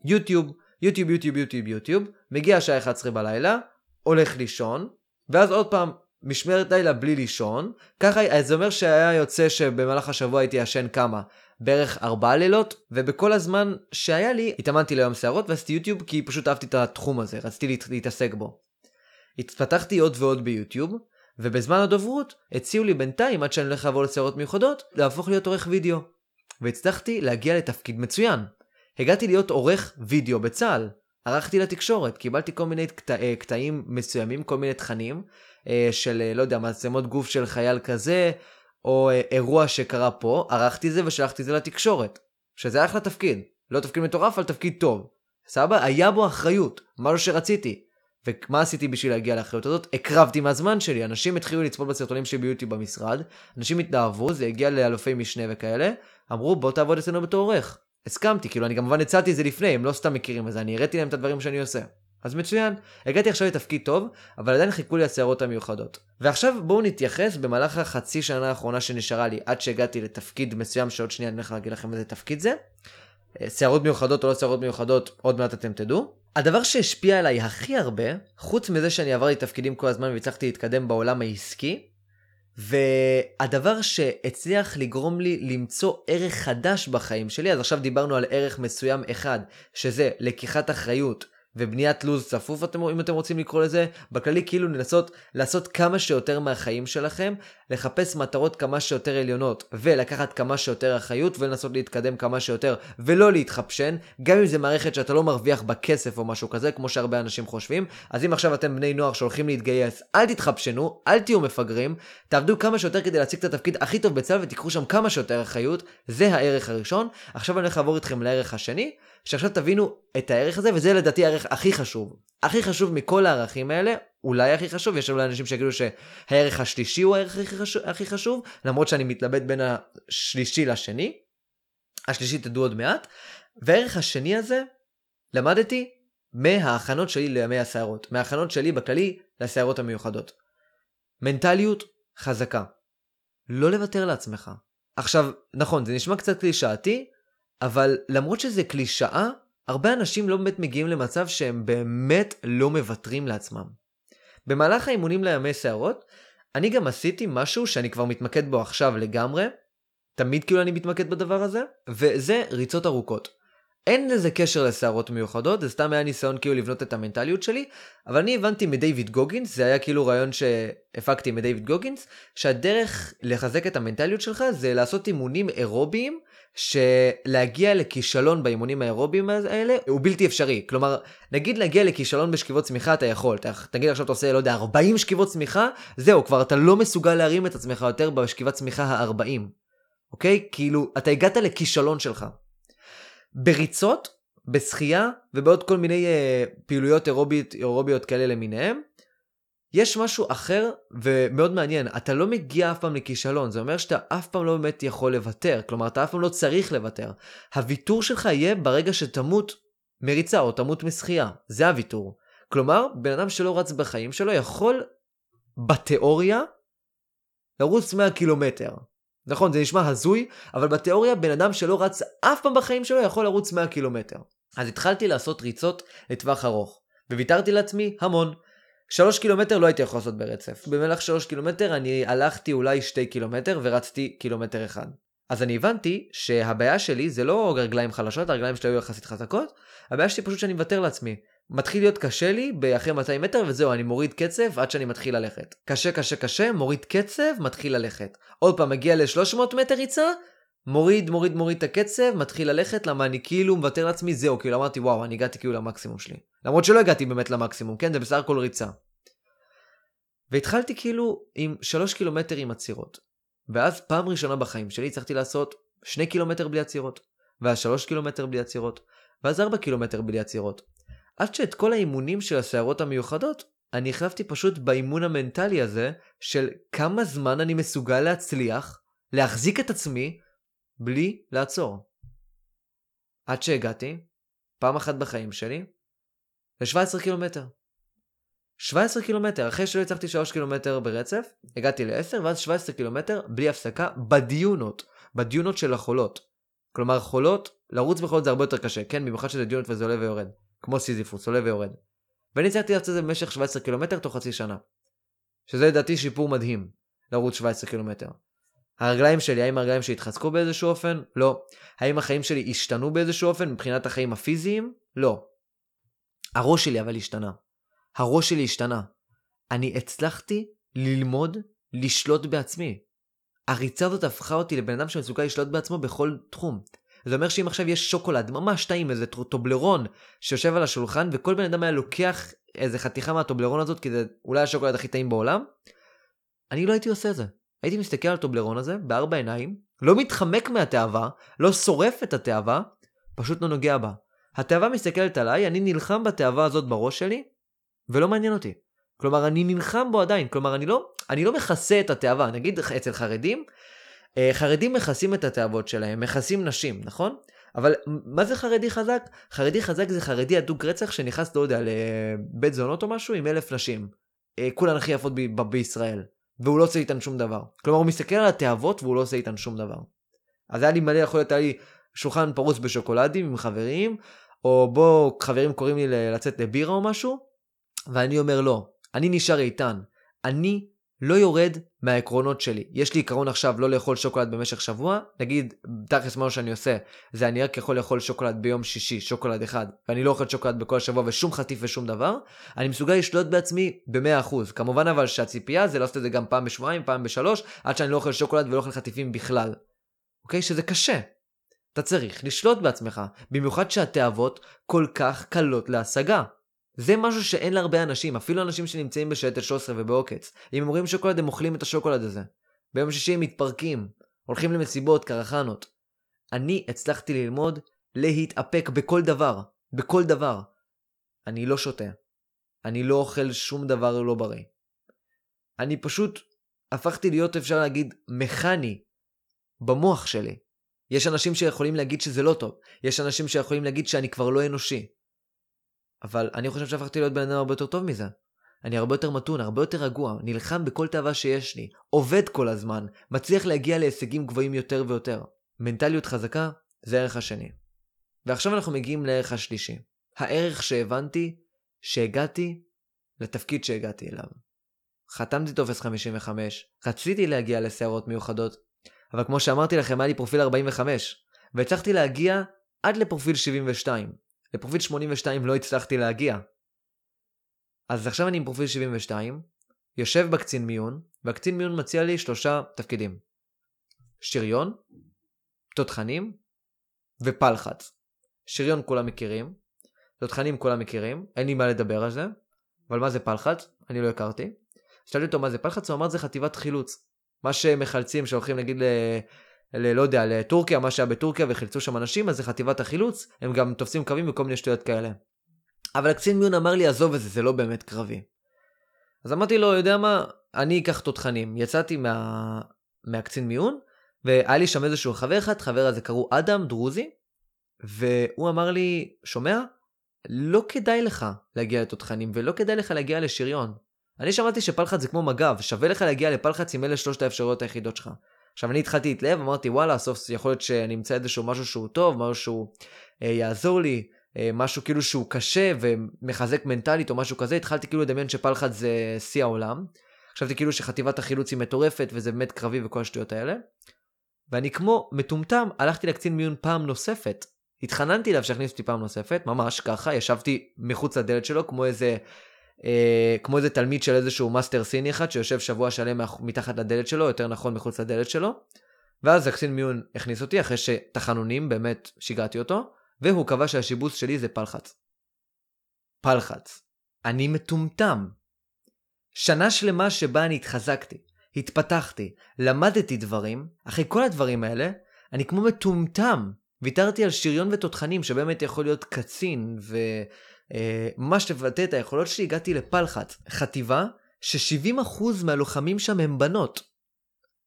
יוטיוב, יוטיוב, יוטיוב, יוטיוב, יוטיוב, מגיע השעה 11 בלילה, הולך לישון, ואז עוד פעם משמרת לילה בלי לישון, ככה זה אומר שהיה יוצא שבמהלך השבוע הייתי ישן כמה? בערך ארבעה לילות, ובכל הזמן שהיה לי התאמנתי ליום שערות ועשיתי יוטיוב כי פשוט אהבתי את התחום הזה, רציתי להתעסק בו. התפתחתי עוד ועוד ביוטיוב, ובזמן הדוברות הציעו לי בינתיים, עד שאני הולך לעבור לסערות מיוחדות, להפוך להיות עורך וידאו. והצלחתי להגיע לתפקיד מצוין. הגעתי להיות עורך וידאו בצה"ל. ערכתי לתקשורת, קיבלתי כל מיני קטע, אה, קטעים מסוימים, כל מיני תכנים אה, של, אה, לא יודע, מצלמות גוף של חייל כזה, או אירוע שקרה פה, ערכתי זה ושלחתי זה לתקשורת. שזה אחלה תפקיד. לא תפקיד מטורף, אבל תפקיד טוב. סבבה? היה בו אחריות, משהו שרציתי. ומה עשיתי בשביל להגיע לאחריות הזאת? הקרבתי מהזמן שלי. אנשים התחילו לצפות בסרטונים שלי ביוטיוב במשרד, אנשים התלהבו, זה הגיע לאלופי משנה וכאלה, אמרו בוא תעבוד אצלנו בתור עורך. הסכמתי, כאילו אני כמובן הצעתי את זה לפני, הם לא סתם מכירים את זה, אני הראיתי להם את הדברים שאני עושה. אז מצוין, הגעתי עכשיו לתפקיד טוב, אבל עדיין חיכו לי הסערות המיוחדות. ועכשיו בואו נתייחס במהלך החצי שנה האחרונה שנשארה לי, עד שהגעתי לתפקיד מסוים שעוד שנייה אני הולך להגיד לכם איזה תפקיד זה. סערות מיוחדות או לא סערות מיוחדות, עוד מעט אתם תדעו. הדבר שהשפיע עליי הכי הרבה, חוץ מזה שאני עברתי תפקידים כל הזמן והצלחתי להתקדם בעולם העסקי, והדבר שהצליח לגרום לי למצוא ערך חדש בחיים שלי, אז עכשיו דיברנו על ערך מסוים אחד, שזה לקיחת אחריות ובניית לו"ז צפוף, אתם, אם אתם רוצים לקרוא לזה, בכללי כאילו לנסות לעשות כמה שיותר מהחיים שלכם, לחפש מטרות כמה שיותר עליונות, ולקחת כמה שיותר אחריות, ולנסות להתקדם כמה שיותר, ולא להתחפשן, גם אם זה מערכת שאתה לא מרוויח בה כסף או משהו כזה, כמו שהרבה אנשים חושבים, אז אם עכשיו אתם בני נוער שהולכים להתגייס, אל תתחפשנו, אל תהיו מפגרים, תעבדו כמה שיותר כדי להציג את התפקיד הכי טוב בצה"ל ותיקחו שם כמה שיותר אחריות, זה הערך הראשון. עכשיו אני הולך לעבור איתכם לערך השני, שעכשיו תבינו את הערך הזה, וזה לדעתי הערך הכי חשוב. הכי חשוב מכל הערכים האלה, אולי הכי חשוב, יש אולי אנשים שיגידו שהערך השלישי הוא הערך הכי חשוב, הכי חשוב, למרות שאני מתלבט בין השלישי לשני. השלישי תדעו עוד מעט. והערך השני הזה, למדתי מההכנות שלי לימי הסערות. מההכנות שלי בכללי לסערות המיוחדות. מנטליות חזקה. לא לוותר לעצמך. עכשיו, נכון, זה נשמע קצת קלישאתי, אבל למרות שזה קלישאה, הרבה אנשים לא באמת מגיעים למצב שהם באמת לא מוותרים לעצמם. במהלך האימונים לימי שערות, אני גם עשיתי משהו שאני כבר מתמקד בו עכשיו לגמרי, תמיד כאילו אני מתמקד בדבר הזה, וזה ריצות ארוכות. אין לזה קשר לסערות מיוחדות, זה סתם היה ניסיון כאילו לבנות את המנטליות שלי, אבל אני הבנתי מדייוויד גוגינס, זה היה כאילו רעיון שהפקתי מדייוויד גוגינס, שהדרך לחזק את המנטליות שלך זה לעשות אימונים אירוביים שלהגיע לכישלון באימונים האירוביים האלה הוא בלתי אפשרי. כלומר, נגיד להגיע לכישלון בשכיבות צמיחה אתה יכול, תגיד עכשיו אתה עושה, לא יודע, 40 שכיבות צמיחה, זהו, כבר אתה לא מסוגל להרים את עצמך יותר בשכיבת צמיחה ה-40. אוקיי? כאילו, אתה הגעת לכישלון שלך. בריצות, בשחייה ובעוד כל מיני אה, פעילויות אירוביות, אירוביות כאלה למיניהם, יש משהו אחר ומאוד מעניין, אתה לא מגיע אף פעם לכישלון, זה אומר שאתה אף פעם לא באמת יכול לוותר, כלומר אתה אף פעם לא צריך לוותר. הוויתור שלך יהיה ברגע שתמות מריצה או תמות משחייה, זה הוויתור. כלומר, בן אדם שלא רץ בחיים שלו יכול בתיאוריה לרוץ 100 קילומטר. נכון, זה נשמע הזוי, אבל בתיאוריה בן אדם שלא רץ אף פעם בחיים שלו יכול לרוץ 100 קילומטר. אז התחלתי לעשות ריצות לטווח ארוך, וויתרתי לעצמי המון. שלוש קילומטר לא הייתי יכול לעשות ברצף. במהלך שלוש קילומטר אני הלכתי אולי שתי קילומטר ורצתי קילומטר אחד. אז אני הבנתי שהבעיה שלי זה לא רגליים חלשות, הרגליים שלי היו יחסית חזקות, הבעיה שלי פשוט שאני מוותר לעצמי. מתחיל להיות קשה לי אחרי 200 מטר וזהו, אני מוריד קצב עד שאני מתחיל ללכת. קשה, קשה, קשה, מוריד קצב, מתחיל ללכת. עוד פעם, מגיע ל-300 מטר ריצה, מוריד, מוריד, מוריד את הקצב, מתחיל ללכת, למה אני כאילו מוותר לעצמי, זהו, כאילו אמרתי, וואו, אני הגעתי כאילו למקסימום שלי. למרות שלא הגעתי באמת למקסימום, כן? זה בסך הכל ריצה. והתחלתי כאילו עם 3 קילומטר עם עצירות. ואז פעם ראשונה בחיים שלי הצלחתי לעשות 2 קילומטר בלי עצירות, ואז 3 קילומטר בלי עצירות, ואז 4 קילומטר בלי עצירות. עד שאת כל האימונים של הסערות המיוחדות, אני החלפתי פשוט באימון המנטלי הזה, של כמה זמן אני מסוגל להצליח, להחזיק את עצמי, בלי לעצור. עד שהגעתי, פעם אחת בחיים שלי, ל-17 קילומטר. 17 קילומטר, אחרי שלא הצלחתי 3 קילומטר ברצף, הגעתי ל-10 ואז 17 קילומטר בלי הפסקה בדיונות, בדיונות של החולות. כלומר חולות, לרוץ בחולות זה הרבה יותר קשה, כן? במיוחד שזה דיונות וזה עולה ויורד. כמו סיזיפוס, עולה ויורד. ואני הצלחתי לעשות את זה במשך 17 קילומטר תוך חצי שנה. שזה לדעתי שיפור מדהים, לרוץ 17 קילומטר. הרגליים שלי, האם הרגליים שלי התחזקו באיזשהו אופן? לא. האם החיים שלי השתנו באיזשהו אופן מבחינת החיים הפיזיים? לא. הראש שלי אבל השתנה. הראש שלי השתנה. אני הצלחתי ללמוד לשלוט בעצמי. הריצה הזאת הפכה אותי לבן אדם שמסוגל לשלוט בעצמו בכל תחום. זה אומר שאם עכשיו יש שוקולד ממש טעים, איזה טובלרון שיושב על השולחן, וכל בן אדם היה לוקח איזה חתיכה מהטובלרון הזאת, כי זה אולי השוקולד הכי טעים בעולם, אני לא הייתי עושה את זה. הייתי מסתכל על הטובלרון הזה בארבע עיניים, לא מתחמק מהתאווה, לא שורף את התאווה, פשוט לא נוגע בה. התאווה מסתכלת עליי, אני נלחם בתאווה הזאת בראש שלי, ולא מעניין אותי. כלומר, אני נלחם בו עדיין, כלומר, אני לא, אני לא מכסה את התאווה. נגיד אצל חרדים, אה, חרדים מכסים את התאוות שלהם, מכסים נשים, נכון? אבל מה זה חרדי חזק? חרדי חזק זה חרדי הדוק רצח שנכנס, לא יודע, לבית זונות או משהו עם אלף נשים. אה, כולן הכי יפות ב- ב- בישראל. והוא לא עושה איתן שום דבר. כלומר, הוא מסתכל על התאוות והוא לא עושה איתן שום דבר. אז היה לי מלא, יכול להיות, היה לי שולחן פרוץ בשוקולדים עם חברים, או בוא, חברים קוראים לי לצאת לבירה או משהו, ואני אומר לא, אני נשאר איתן. אני לא יורד מהעקרונות שלי. יש לי עיקרון עכשיו לא לאכול שוקולד במשך שבוע, נגיד, תכלס מה שאני עושה, זה אני רק יכול לאכול שוקולד ביום שישי, שוקולד אחד, ואני לא אוכל שוקולד בכל השבוע ושום חטיף ושום דבר, אני מסוגל לשלוט בעצמי ב-100%. כמובן אבל שהציפייה זה לעשות את זה גם פעם בשבועיים, פעם בשלוש, עד שאני לא אוכל שוקולד ולא אוכל חטיפים בכלל. אוקיי? שזה קשה. אתה צריך לשלוט בעצמך, במיוחד שהתאוות כל כך קלות להשגה. זה משהו שאין להרבה אנשים, אפילו אנשים שנמצאים בשייטת 13 ובעוקץ. אם הם רואים שוקולד הם אוכלים את השוקולד הזה. ביום שישי הם מתפרקים, הולכים למסיבות, קרחנות. אני הצלחתי ללמוד להתאפק בכל דבר, בכל דבר. אני לא שותה. אני לא אוכל שום דבר לא בריא. אני פשוט הפכתי להיות, אפשר להגיד, מכני במוח שלי. יש אנשים שיכולים להגיד שזה לא טוב. יש אנשים שיכולים להגיד שאני כבר לא אנושי. אבל אני חושב שהפכתי להיות בן אדם הרבה יותר טוב מזה. אני הרבה יותר מתון, הרבה יותר רגוע, נלחם בכל תאווה שיש לי, עובד כל הזמן, מצליח להגיע להישגים גבוהים יותר ויותר. מנטליות חזקה זה הערך השני. ועכשיו אנחנו מגיעים לערך השלישי. הערך שהבנתי שהגעתי לתפקיד שהגעתי אליו. חתמתי טופס 55, רציתי להגיע לסערות מיוחדות, אבל כמו שאמרתי לכם, היה לי פרופיל 45, והצלחתי להגיע עד לפרופיל 72. לפרופיל 82 לא הצלחתי להגיע. אז עכשיו אני עם פרופיל 72, יושב בקצין מיון, והקצין מיון מציע לי שלושה תפקידים. שריון, תותחנים ופלחץ. שריון כולם מכירים, תותחנים כולם מכירים, אין לי מה לדבר על זה, אבל מה זה פלחץ? אני לא הכרתי. שאלתי אותו מה זה פלחץ, הוא אמר זה חטיבת חילוץ. מה שמחלצים שהולכים נגיד. לא יודע, לטורקיה, מה שהיה בטורקיה וחילצו שם אנשים, אז זה חטיבת החילוץ, הם גם תופסים קווים וכל מיני שטויות כאלה. אבל הקצין מיון אמר לי, עזוב את זה, זה לא באמת קרבי. אז אמרתי לו, יודע מה, אני אקח תותחנים. יצאתי מה... מהקצין מיון, והיה לי שם איזשהו חבר אחד, חבר הזה קראו אדם, דרוזי, והוא אמר לי, שומע? לא כדאי לך להגיע לתותחנים, ולא כדאי לך להגיע לשריון. אני שמעתי שפלחץ זה כמו מג"ב, שווה לך להגיע לפלחץ עם אלה שלושת האפשרויות היחידות שלך. עכשיו אני התחלתי להתלהב, אמרתי וואלה, סוף יכול להיות שאני אמצא איזשהו משהו שהוא טוב, משהו שהוא אה, יעזור לי, אה, משהו כאילו שהוא קשה ומחזק מנטלית או משהו כזה, התחלתי כאילו לדמיין שפלחץ זה שיא העולם. חשבתי כאילו שחטיבת החילוץ היא מטורפת וזה באמת קרבי וכל השטויות האלה. ואני כמו מטומטם הלכתי לקצין מיון פעם נוספת. התחננתי אליו שיכניס אותי פעם נוספת, ממש ככה, ישבתי מחוץ לדלת שלו כמו איזה אה, כמו איזה תלמיד של איזשהו מאסטר סיני אחד שיושב שבוע שלם מתחת לדלת שלו, יותר נכון מחוץ לדלת שלו. ואז הקצין מיון הכניס אותי אחרי שתחנונים, באמת שיגעתי אותו, והוא קבע שהשיבוץ שלי זה פלחה"ץ. פלחץ. אני מטומטם. שנה שלמה שבה אני התחזקתי, התפתחתי, למדתי דברים, אחרי כל הדברים האלה, אני כמו מטומטם ויתרתי על שריון ותותחנים שבאמת יכול להיות קצין וממש אה, לבטא את היכולות שלי, הגעתי לפלחץ, חטיבה ש-70% מהלוחמים שם הם בנות.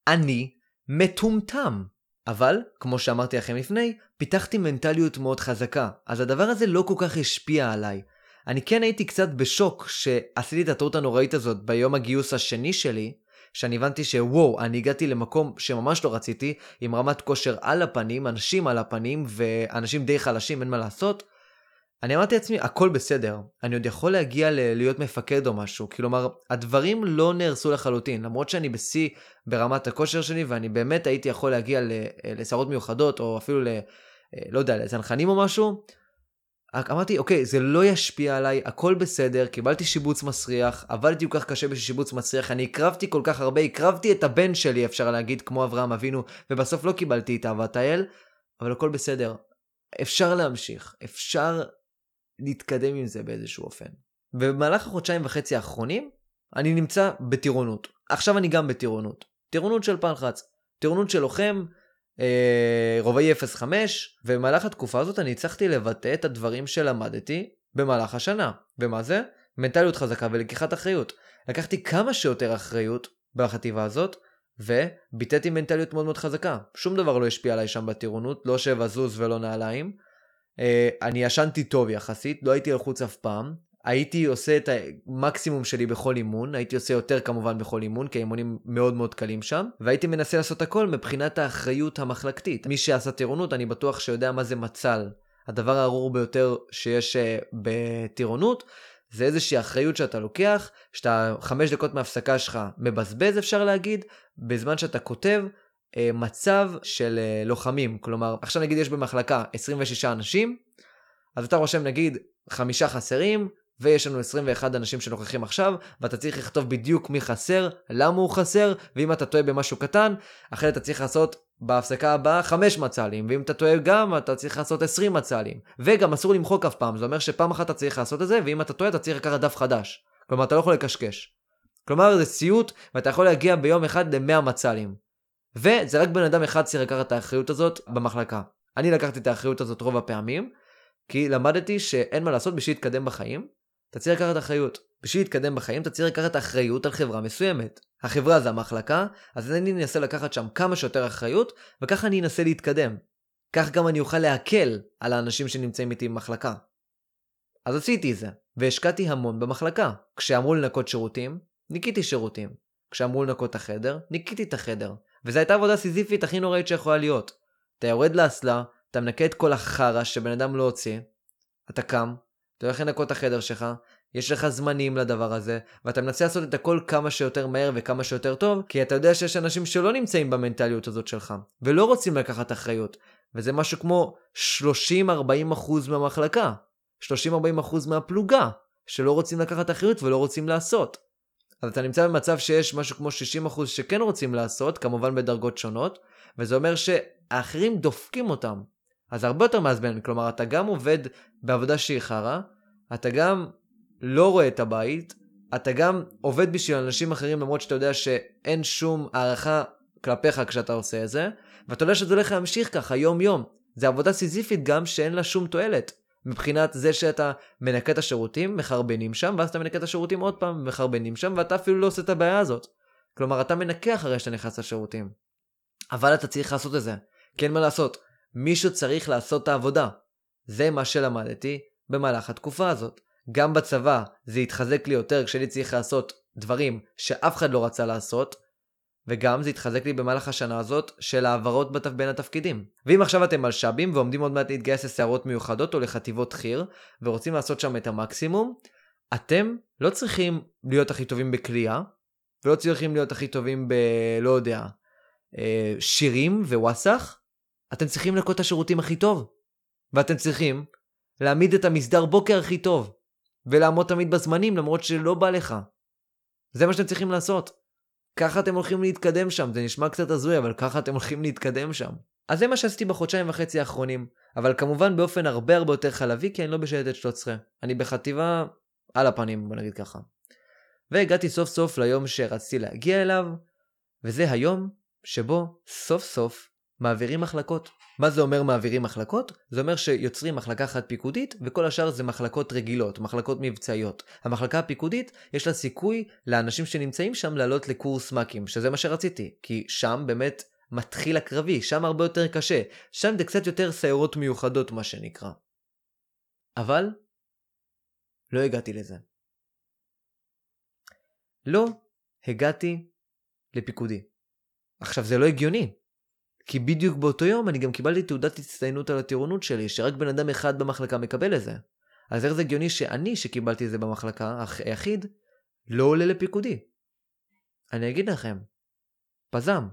אני מטומטם. אבל, כמו שאמרתי לכם לפני, פיתחתי מנטליות מאוד חזקה, אז הדבר הזה לא כל כך השפיע עליי. אני כן הייתי קצת בשוק שעשיתי את הטעות הנוראית הזאת ביום הגיוס השני שלי, שאני הבנתי שוואו, אני הגעתי למקום שממש לא רציתי, עם רמת כושר על הפנים, אנשים על הפנים, ואנשים די חלשים, אין מה לעשות. אני אמרתי לעצמי, הכל בסדר, אני עוד יכול להגיע ל- להיות מפקד או משהו, כלומר, הדברים לא נהרסו לחלוטין, למרות שאני בשיא ברמת הכושר שלי, ואני באמת הייתי יכול להגיע לסערות מיוחדות, או אפילו ל... לא יודע, לצנחנים או משהו, אמרתי, אוקיי, זה לא ישפיע עליי, הכל בסדר, קיבלתי שיבוץ מסריח, עבדתי כל כך קשה בשביל שיבוץ מסריח, אני הקרבתי כל כך הרבה, הקרבתי את הבן שלי, אפשר להגיד, כמו אברהם אבינו, ובסוף לא קיבלתי את אהבת האל, אבל הכל בסדר. אפשר להמשיך, אפשר להתקדם עם זה באיזשהו אופן. ובמהלך החודשיים וחצי האחרונים, אני נמצא בטירונות. עכשיו אני גם בטירונות. טירונות של פלחץ. טירונות של לוחם, אה, רובעי 05, ובמהלך התקופה הזאת אני הצלחתי לבטא את הדברים שלמדתי במהלך השנה. ומה זה? מנטליות חזקה ולקיחת אחריות. לקחתי כמה שיותר אחריות בחטיבה הזאת, וביטאתי מנטליות מאוד מאוד חזקה. שום דבר לא השפיע עליי שם בטירונות, לא שבע זוז ולא נעליים. אה, אני ישנתי טוב יחסית, לא הייתי לחוץ אף פעם. הייתי עושה את המקסימום שלי בכל אימון, הייתי עושה יותר כמובן בכל אימון, כי האימונים מאוד מאוד קלים שם, והייתי מנסה לעשות הכל מבחינת האחריות המחלקתית. מי שעשה טירונות, אני בטוח שיודע מה זה מצל. הדבר הארור ביותר שיש אה, בטירונות, זה איזושהי אחריות שאתה לוקח, שאתה חמש דקות מההפסקה שלך מבזבז אפשר להגיד, בזמן שאתה כותב מצב של אה, לוחמים. כלומר, עכשיו נגיד יש במחלקה 26 אנשים, אז אתה רושם נגיד חמישה חסרים, ויש לנו 21 אנשים שנוכחים עכשיו, ואתה צריך לכתוב בדיוק מי חסר, למה הוא חסר, ואם אתה טועה במשהו קטן, אחרי אתה צריך לעשות בהפסקה הבאה 5 מצלים, ואם אתה טועה גם, אתה צריך לעשות 20 מצלים. וגם אסור למחוק אף פעם, זה אומר שפעם אחת אתה צריך לעשות את זה, ואם אתה טועה אתה צריך לקחת דף חדש. כלומר, אתה לא יכול לקשקש. כלומר, זה סיוט, ואתה יכול להגיע ביום אחד ל-100 מצלים. וזה רק בן אדם אחד צריך לקחת את האחריות הזאת במחלקה. אני לקחתי את האחריות הזאת רוב הפעמים, כי למדתי שאין מה לעשות בשביל להתקדם בחיים, אתה צריך לקחת אחריות. בשביל להתקדם בחיים אתה צריך לקחת אחריות על חברה מסוימת. החברה זה המחלקה, אז אני אנסה לקחת שם כמה שיותר אחריות, וככה אני אנסה להתקדם. כך גם אני אוכל להקל על האנשים שנמצאים איתי במחלקה. אז עשיתי זה, והשקעתי המון במחלקה. כשאמרו לנקות שירותים, ניקיתי שירותים. כשאמרו לנקות את החדר, ניקיתי את החדר. וזו הייתה עבודה סיזיפית הכי נוראית שיכולה להיות. אתה יורד לאסלה, אתה מנקה את כל החרא שבן אדם לא הוציא, אתה קם, אתה הולך לנקות את החדר שלך, יש לך זמנים לדבר הזה, ואתה מנסה לעשות את הכל כמה שיותר מהר וכמה שיותר טוב, כי אתה יודע שיש אנשים שלא נמצאים במנטליות הזאת שלך, ולא רוצים לקחת אחריות, וזה משהו כמו 30-40% מהמחלקה, 30-40% מהפלוגה, שלא רוצים לקחת אחריות ולא רוצים לעשות. אז אתה נמצא במצב שיש משהו כמו 60% שכן רוצים לעשות, כמובן בדרגות שונות, וזה אומר שהאחרים דופקים אותם. אז הרבה יותר מעצבן, כלומר אתה גם עובד בעבודה שהיא חרא, אתה גם לא רואה את הבית, אתה גם עובד בשביל אנשים אחרים למרות שאתה יודע שאין שום הערכה כלפיך כשאתה עושה את זה, ואתה יודע שזה הולך להמשיך ככה יום יום. זה עבודה סיזיפית גם שאין לה שום תועלת. מבחינת זה שאתה מנקה את השירותים, מחרבנים שם, ואז אתה מנקה את השירותים עוד פעם, מחרבנים שם, ואתה אפילו לא עושה את הבעיה הזאת. כלומר, אתה מנקה אחרי שאתה נכנס לשירותים. אבל אתה צריך לעשות את זה. כי אין מה לעשות. מישהו צריך לעשות את העבודה. זה מה שלמדתי במהלך התקופה הזאת. גם בצבא זה התחזק לי יותר כשאני צריך לעשות דברים שאף אחד לא רצה לעשות, וגם זה התחזק לי במהלך השנה הזאת של העברות בתף... בין התפקידים. ואם עכשיו אתם מלש"בים ועומדים עוד מעט להתגייס לסיירות מיוחדות או לחטיבות חי"ר, ורוצים לעשות שם את המקסימום, אתם לא צריכים להיות הכי טובים בקליעה, ולא צריכים להיות הכי טובים ב... לא יודע, אה, שירים ווואסאח, אתם צריכים לנקות את השירותים הכי טוב. ואתם צריכים להעמיד את המסדר בוקר הכי טוב. ולעמוד תמיד בזמנים למרות שלא בא לך. זה מה שאתם צריכים לעשות. ככה אתם הולכים להתקדם שם, זה נשמע קצת הזוי, אבל ככה אתם הולכים להתקדם שם. אז זה מה שעשיתי בחודשיים וחצי האחרונים, אבל כמובן באופן הרבה הרבה יותר חלבי, כי אני לא בשייטת 13. אני בחטיבה על הפנים, בוא נגיד ככה. והגעתי סוף סוף ליום שרציתי להגיע אליו, וזה היום שבו סוף סוף מעבירים מחלקות. מה זה אומר מעבירים מחלקות? זה אומר שיוצרים מחלקה אחת פיקודית, וכל השאר זה מחלקות רגילות, מחלקות מבצעיות. המחלקה הפיקודית, יש לה סיכוי לאנשים שנמצאים שם לעלות לקורס מ"כים, שזה מה שרציתי, כי שם באמת מתחיל הקרבי, שם הרבה יותר קשה, שם זה קצת יותר סיירות מיוחדות מה שנקרא. אבל, לא הגעתי לזה. לא הגעתי לפיקודי. עכשיו זה לא הגיוני, כי בדיוק באותו יום אני גם קיבלתי תעודת הצטיינות על הטירונות שלי, שרק בן אדם אחד במחלקה מקבל את זה. אז איך זה הגיוני שאני, שקיבלתי את זה במחלקה, היחיד, לא עולה לפיקודי? אני אגיד לכם, פזם.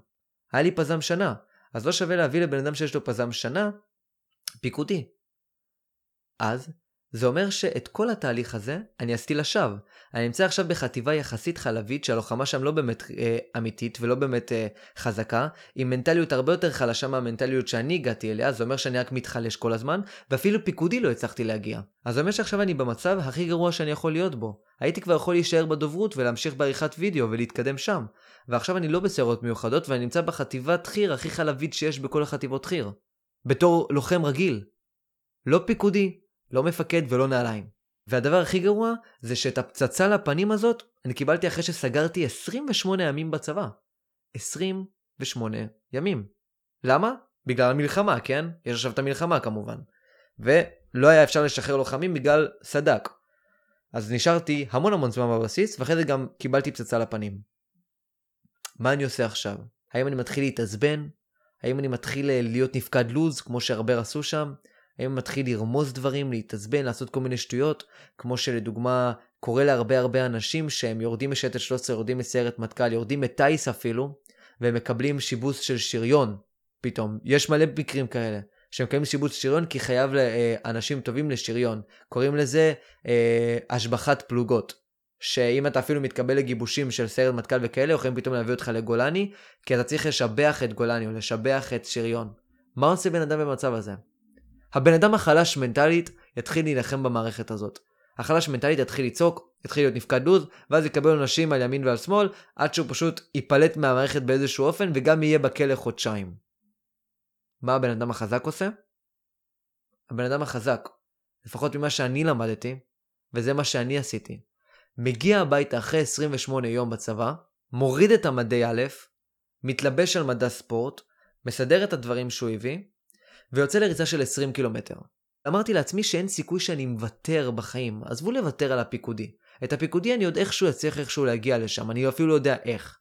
היה לי פזם שנה, אז לא שווה להביא לבן אדם שיש לו פזם שנה, פיקודי. אז זה אומר שאת כל התהליך הזה אני עשיתי לשווא. אני נמצא עכשיו בחטיבה יחסית חלבית שהלוחמה שם לא באמת אה, אמיתית ולא באמת אה, חזקה, עם מנטליות הרבה יותר חלשה מהמנטליות שאני הגעתי אליה, זה אומר שאני רק מתחלש כל הזמן, ואפילו פיקודי לא הצלחתי להגיע. אז זה אומר שעכשיו אני במצב הכי גרוע שאני יכול להיות בו. הייתי כבר יכול להישאר בדוברות ולהמשיך בעריכת וידאו ולהתקדם שם. ועכשיו אני לא בסיירות מיוחדות ואני נמצא בחטיבת חי"ר הכי חלבית שיש בכל החטיבות חי"ר. בתור לוחם רגיל. לא פיקודי, לא מפקד ולא נעליים. והדבר הכי גרוע זה שאת הפצצה לפנים הזאת אני קיבלתי אחרי שסגרתי 28 ימים בצבא. 28 ימים. למה? בגלל המלחמה, כן? יש עכשיו את המלחמה כמובן. ולא היה אפשר לשחרר לוחמים בגלל סדק. אז נשארתי המון המון זמן בבסיס, ואחרי זה גם קיבלתי פצצה לפנים. מה אני עושה עכשיו? האם אני מתחיל להתעצבן? האם אני מתחיל אה, להיות נפקד לוז, כמו שהרבה עשו שם? אני מתחיל לרמוז דברים, להתעצבן, לעשות כל מיני שטויות, כמו שלדוגמה קורה להרבה הרבה אנשים שהם יורדים משייטת 13, יורדים מסיירת מטכ"ל, יורדים מטייס אפילו, והם מקבלים שיבוץ של שריון פתאום. יש מלא מקרים כאלה. שמקבלים שיבוץ שריון כי חייב לאנשים טובים לשריון. קוראים לזה אה, השבחת פלוגות. שאם אתה אפילו מתקבל לגיבושים של סיירת מטכ"ל וכאלה, יכולים פתאום להביא אותך לגולני, כי אתה צריך לשבח את גולני או לשבח את שריון. מה עושה בן אדם במצב הזה? הבן אדם החלש מנטלית יתחיל להילחם במערכת הזאת. החלש מנטלית יתחיל לצעוק, יתחיל להיות נפקד לוז, ואז יקבל עונשים על ימין ועל שמאל, עד שהוא פשוט ייפלט מהמערכת באיזשהו אופן, וגם יהיה בכלא חודשיים. מה הבן אדם החזק עושה? הבן אדם החזק, לפחות ממה שאני למדתי, וזה מה שאני עשיתי, מגיע הביתה אחרי 28 יום בצבא, מוריד את המדי א', מתלבש על מדע ספורט, מסדר את הדברים שהוא הביא, ויוצא לריצה של 20 קילומטר. אמרתי לעצמי שאין סיכוי שאני מוותר בחיים, עזבו לוותר על הפיקודי. את הפיקודי אני עוד איכשהו אצליח איכשהו להגיע לשם, אני אפילו לא יודע איך.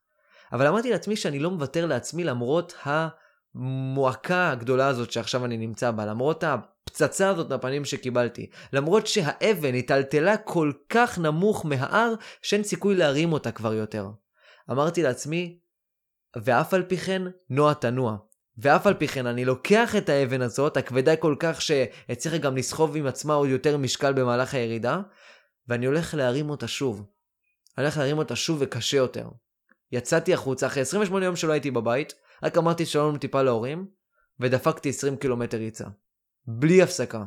אבל אמרתי לעצמי שאני לא מוותר לעצמי למרות המועקה הגדולה הזאת שעכשיו אני נמצא בה, למרות הפצצה הזאת בפנים שקיבלתי, למרות שהאבן היטלטלה כל כך נמוך מההר שאין סיכוי להרים אותה כבר יותר. אמרתי לעצמי, ואף על פי כן, נוע תנוע. ואף על פי כן אני לוקח את האבן הזאת, הכבדה כל כך שהצליחה גם לסחוב עם עצמה עוד יותר משקל במהלך הירידה, ואני הולך להרים אותה שוב. אני הולך להרים אותה שוב וקשה יותר. יצאתי החוצה אחרי 28 יום שלא הייתי בבית, רק אמרתי שלום טיפה להורים, ודפקתי 20 קילומטר ריצה. בלי הפסקה.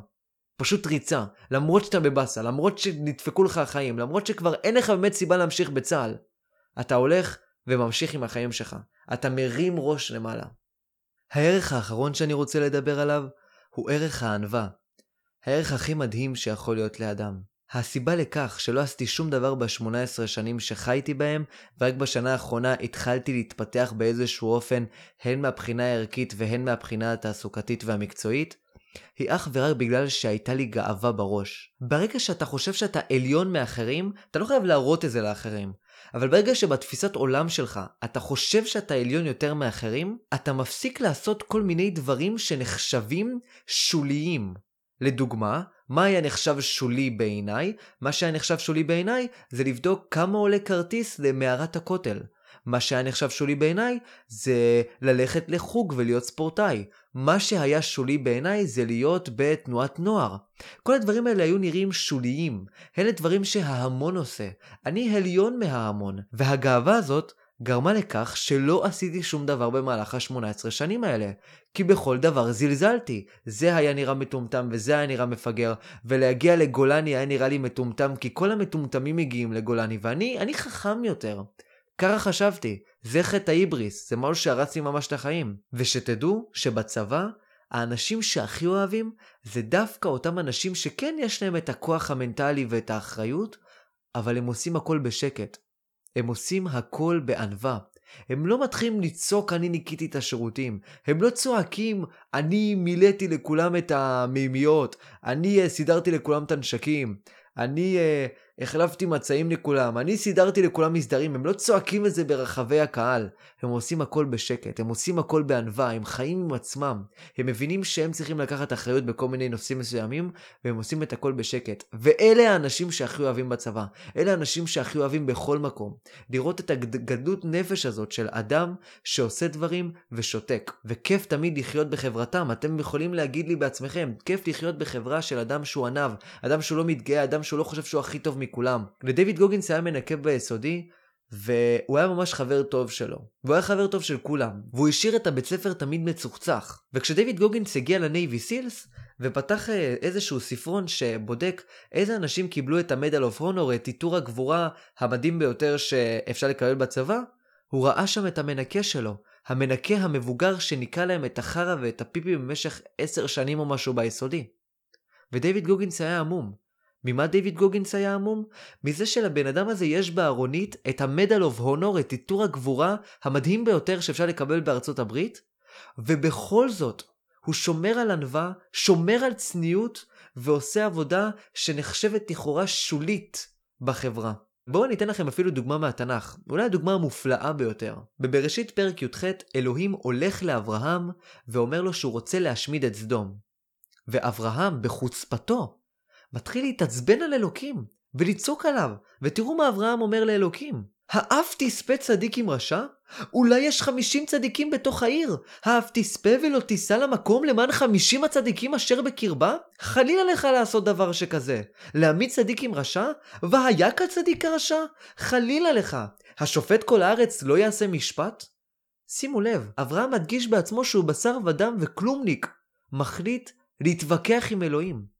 פשוט ריצה. למרות שאתה בבאסה, למרות שנדפקו לך החיים, למרות שכבר אין לך באמת סיבה להמשיך בצה"ל. אתה הולך וממשיך עם החיים שלך. אתה מרים ראש למעלה. הערך האחרון שאני רוצה לדבר עליו הוא ערך הענווה. הערך הכי מדהים שיכול להיות לאדם. הסיבה לכך שלא עשיתי שום דבר ב-18 שנים שחייתי בהם, ורק בשנה האחרונה התחלתי להתפתח באיזשהו אופן, הן מהבחינה הערכית והן מהבחינה התעסוקתית והמקצועית, היא אך ורק בגלל שהייתה לי גאווה בראש. ברגע שאתה חושב שאתה עליון מאחרים, אתה לא חייב להראות את זה לאחרים. אבל ברגע שבתפיסת עולם שלך אתה חושב שאתה עליון יותר מאחרים, אתה מפסיק לעשות כל מיני דברים שנחשבים שוליים. לדוגמה, מה היה נחשב שולי בעיניי? מה שהיה נחשב שולי בעיניי זה לבדוק כמה עולה כרטיס למערת הכותל. מה שהיה נחשב שולי בעיניי זה ללכת לחוג ולהיות ספורטאי. מה שהיה שולי בעיניי זה להיות בתנועת נוער. כל הדברים האלה היו נראים שוליים. אלה דברים שההמון עושה. אני עליון מההמון. והגאווה הזאת גרמה לכך שלא עשיתי שום דבר במהלך ה-18 שנים האלה. כי בכל דבר זלזלתי. זה היה נראה מטומטם וזה היה נראה מפגר, ולהגיע לגולני היה נראה לי מטומטם כי כל המטומטמים מגיעים לגולני, ואני אני חכם יותר. ככה חשבתי, זה חטא ההיבריס, זה משהו שהרס לי ממש את החיים. ושתדעו שבצבא, האנשים שהכי אוהבים זה דווקא אותם אנשים שכן יש להם את הכוח המנטלי ואת האחריות, אבל הם עושים הכל בשקט. הם עושים הכל בענווה. הם לא מתחילים לצעוק אני ניקיתי את השירותים. הם לא צועקים אני מילאתי לכולם את המימיות. אני uh, סידרתי לכולם את הנשקים. אני uh, החלפתי מצעים לכולם, אני סידרתי לכולם מסדרים, הם לא צועקים את זה ברחבי הקהל. הם עושים הכל בשקט, הם עושים הכל בענווה, הם חיים עם עצמם. הם מבינים שהם צריכים לקחת אחריות בכל מיני נושאים מסוימים, והם עושים את הכל בשקט. ואלה האנשים שהכי אוהבים בצבא. אלה האנשים שהכי אוהבים בכל מקום. לראות את הגדלות נפש הזאת של אדם שעושה דברים ושותק. וכיף תמיד לחיות בחברתם. אתם יכולים להגיד לי בעצמכם, כיף לחיות בחברה של אדם שהוא עניו, אדם שהוא לא מתגאה, אדם שהוא לא חושב שהוא הכי טוב מכולם. לדיוויד גוגינס היה מנקה ביסודי, והוא היה ממש חבר טוב שלו. והוא היה חבר טוב של כולם. והוא השאיר את הבית ספר תמיד מצוחצח. וכשדיוויד גוגינס הגיע לנייבי סילס, ופתח אה, איזשהו ספרון שבודק איזה אנשים קיבלו את ה Medal of Honor, את עיטור הגבורה המדהים ביותר שאפשר לקבל בצבא, הוא ראה שם את המנקה שלו. המנקה המבוגר שניקה להם את החרא ואת הפיפי במשך עשר שנים או משהו ביסודי. ודייוויד גוגינס היה המום. ממה דיוויד גוגינס היה המום? מזה שלבן אדם הזה יש בארונית את ה Medal of Honor, את עיטור הגבורה המדהים ביותר שאפשר לקבל בארצות הברית, ובכל זאת, הוא שומר על ענווה, שומר על צניעות, ועושה עבודה שנחשבת לכאורה שולית בחברה. בואו אני אתן לכם אפילו דוגמה מהתנ"ך, אולי הדוגמה המופלאה ביותר. בבראשית פרק י"ח, אלוהים הולך לאברהם ואומר לו שהוא רוצה להשמיד את סדום. ואברהם, בחוצפתו, מתחיל להתעצבן על אלוקים, ולצעוק עליו, ותראו מה אברהם אומר לאלוקים. האף תספה צדיק עם רשע? אולי יש חמישים צדיקים בתוך העיר. האף תספה ולא תיסע למקום למען חמישים הצדיקים אשר בקרבה? חלילה לך לעשות דבר שכזה. להעמיד צדיק עם רשע? והיה כצדיק כרשע? חלילה לך. השופט כל הארץ לא יעשה משפט? שימו לב, אברהם מדגיש בעצמו שהוא בשר ודם וכלומניק. מחליט להתווכח עם אלוהים.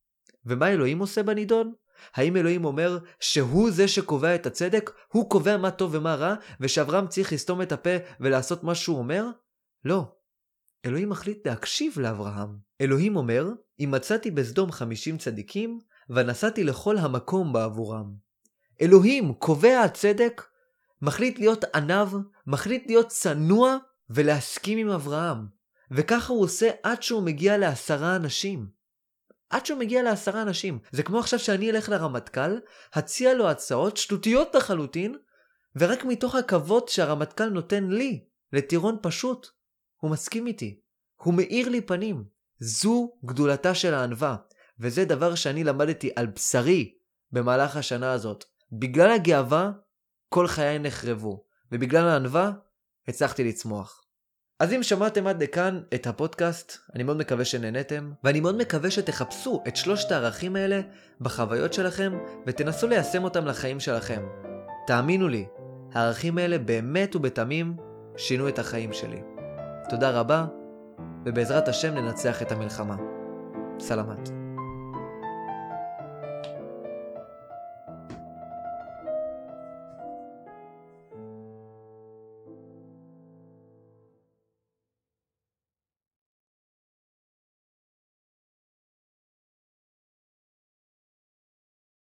ומה אלוהים עושה בנידון? האם אלוהים אומר שהוא זה שקובע את הצדק? הוא קובע מה טוב ומה רע, ושאברהם צריך לסתום את הפה ולעשות מה שהוא אומר? לא. אלוהים מחליט להקשיב לאברהם. אלוהים אומר, אם מצאתי בסדום חמישים צדיקים, ונסעתי לכל המקום בעבורם. אלוהים, קובע הצדק, מחליט להיות עניו, מחליט להיות צנוע ולהסכים עם אברהם. וככה הוא עושה עד שהוא מגיע לעשרה אנשים. עד שהוא מגיע לעשרה אנשים. זה כמו עכשיו שאני אלך לרמטכ"ל, הציע לו הצעות שטותיות לחלוטין, ורק מתוך הכבוד שהרמטכ"ל נותן לי, לטירון פשוט, הוא מסכים איתי. הוא מאיר לי פנים. זו גדולתה של הענווה, וזה דבר שאני למדתי על בשרי במהלך השנה הזאת. בגלל הגאווה, כל חיי נחרבו, ובגלל הענווה, הצלחתי לצמוח. אז אם שמעתם עד לכאן את הפודקאסט, אני מאוד מקווה שנהנתם, ואני מאוד מקווה שתחפשו את שלושת הערכים האלה בחוויות שלכם, ותנסו ליישם אותם לחיים שלכם. תאמינו לי, הערכים האלה באמת ובתמים שינו את החיים שלי. תודה רבה, ובעזרת השם ננצח את המלחמה. סלמת.